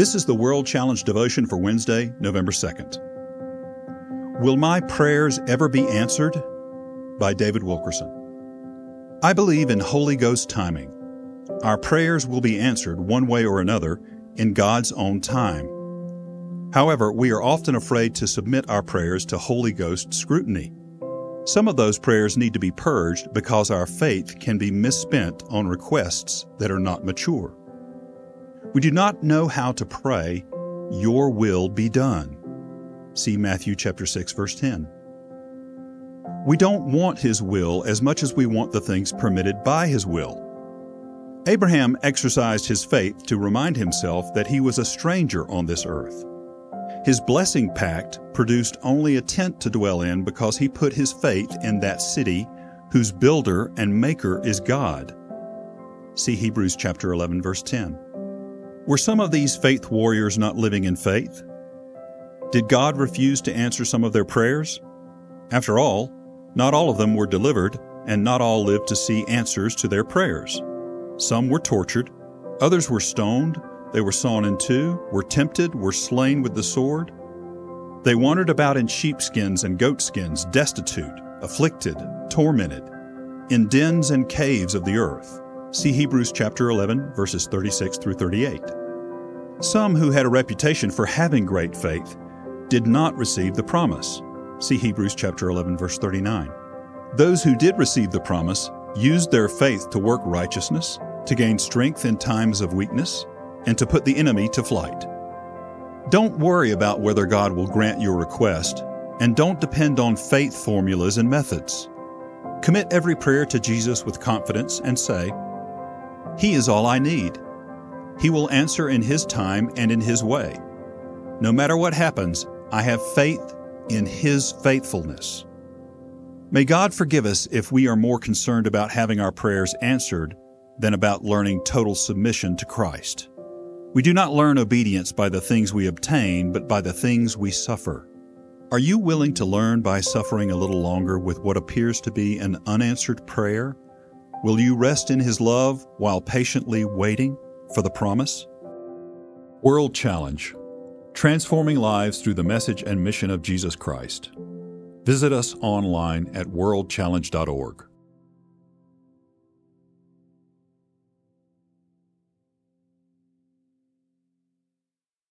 This is the World Challenge devotion for Wednesday, November 2nd. Will My Prayers Ever Be Answered? by David Wilkerson. I believe in Holy Ghost timing. Our prayers will be answered one way or another in God's own time. However, we are often afraid to submit our prayers to Holy Ghost scrutiny. Some of those prayers need to be purged because our faith can be misspent on requests that are not mature. We do not know how to pray, Your will be done. See Matthew chapter 6 verse 10. We don't want his will as much as we want the things permitted by his will. Abraham exercised his faith to remind himself that he was a stranger on this earth. His blessing pact produced only a tent to dwell in because he put his faith in that city whose builder and maker is God. See Hebrews chapter 11 verse 10. Were some of these faith warriors not living in faith? Did God refuse to answer some of their prayers? After all, not all of them were delivered, and not all lived to see answers to their prayers. Some were tortured, others were stoned, they were sawn in two, were tempted, were slain with the sword. They wandered about in sheepskins and goatskins, destitute, afflicted, tormented, in dens and caves of the earth. See Hebrews chapter 11, verses 36 through 38. Some who had a reputation for having great faith did not receive the promise. See Hebrews chapter 11 verse 39. Those who did receive the promise used their faith to work righteousness, to gain strength in times of weakness, and to put the enemy to flight. Don't worry about whether God will grant your request, and don't depend on faith formulas and methods. Commit every prayer to Jesus with confidence and say, He is all I need. He will answer in His time and in His way. No matter what happens, I have faith in His faithfulness. May God forgive us if we are more concerned about having our prayers answered than about learning total submission to Christ. We do not learn obedience by the things we obtain, but by the things we suffer. Are you willing to learn by suffering a little longer with what appears to be an unanswered prayer? Will you rest in His love while patiently waiting for the promise? World Challenge Transforming lives through the message and mission of Jesus Christ. Visit us online at worldchallenge.org.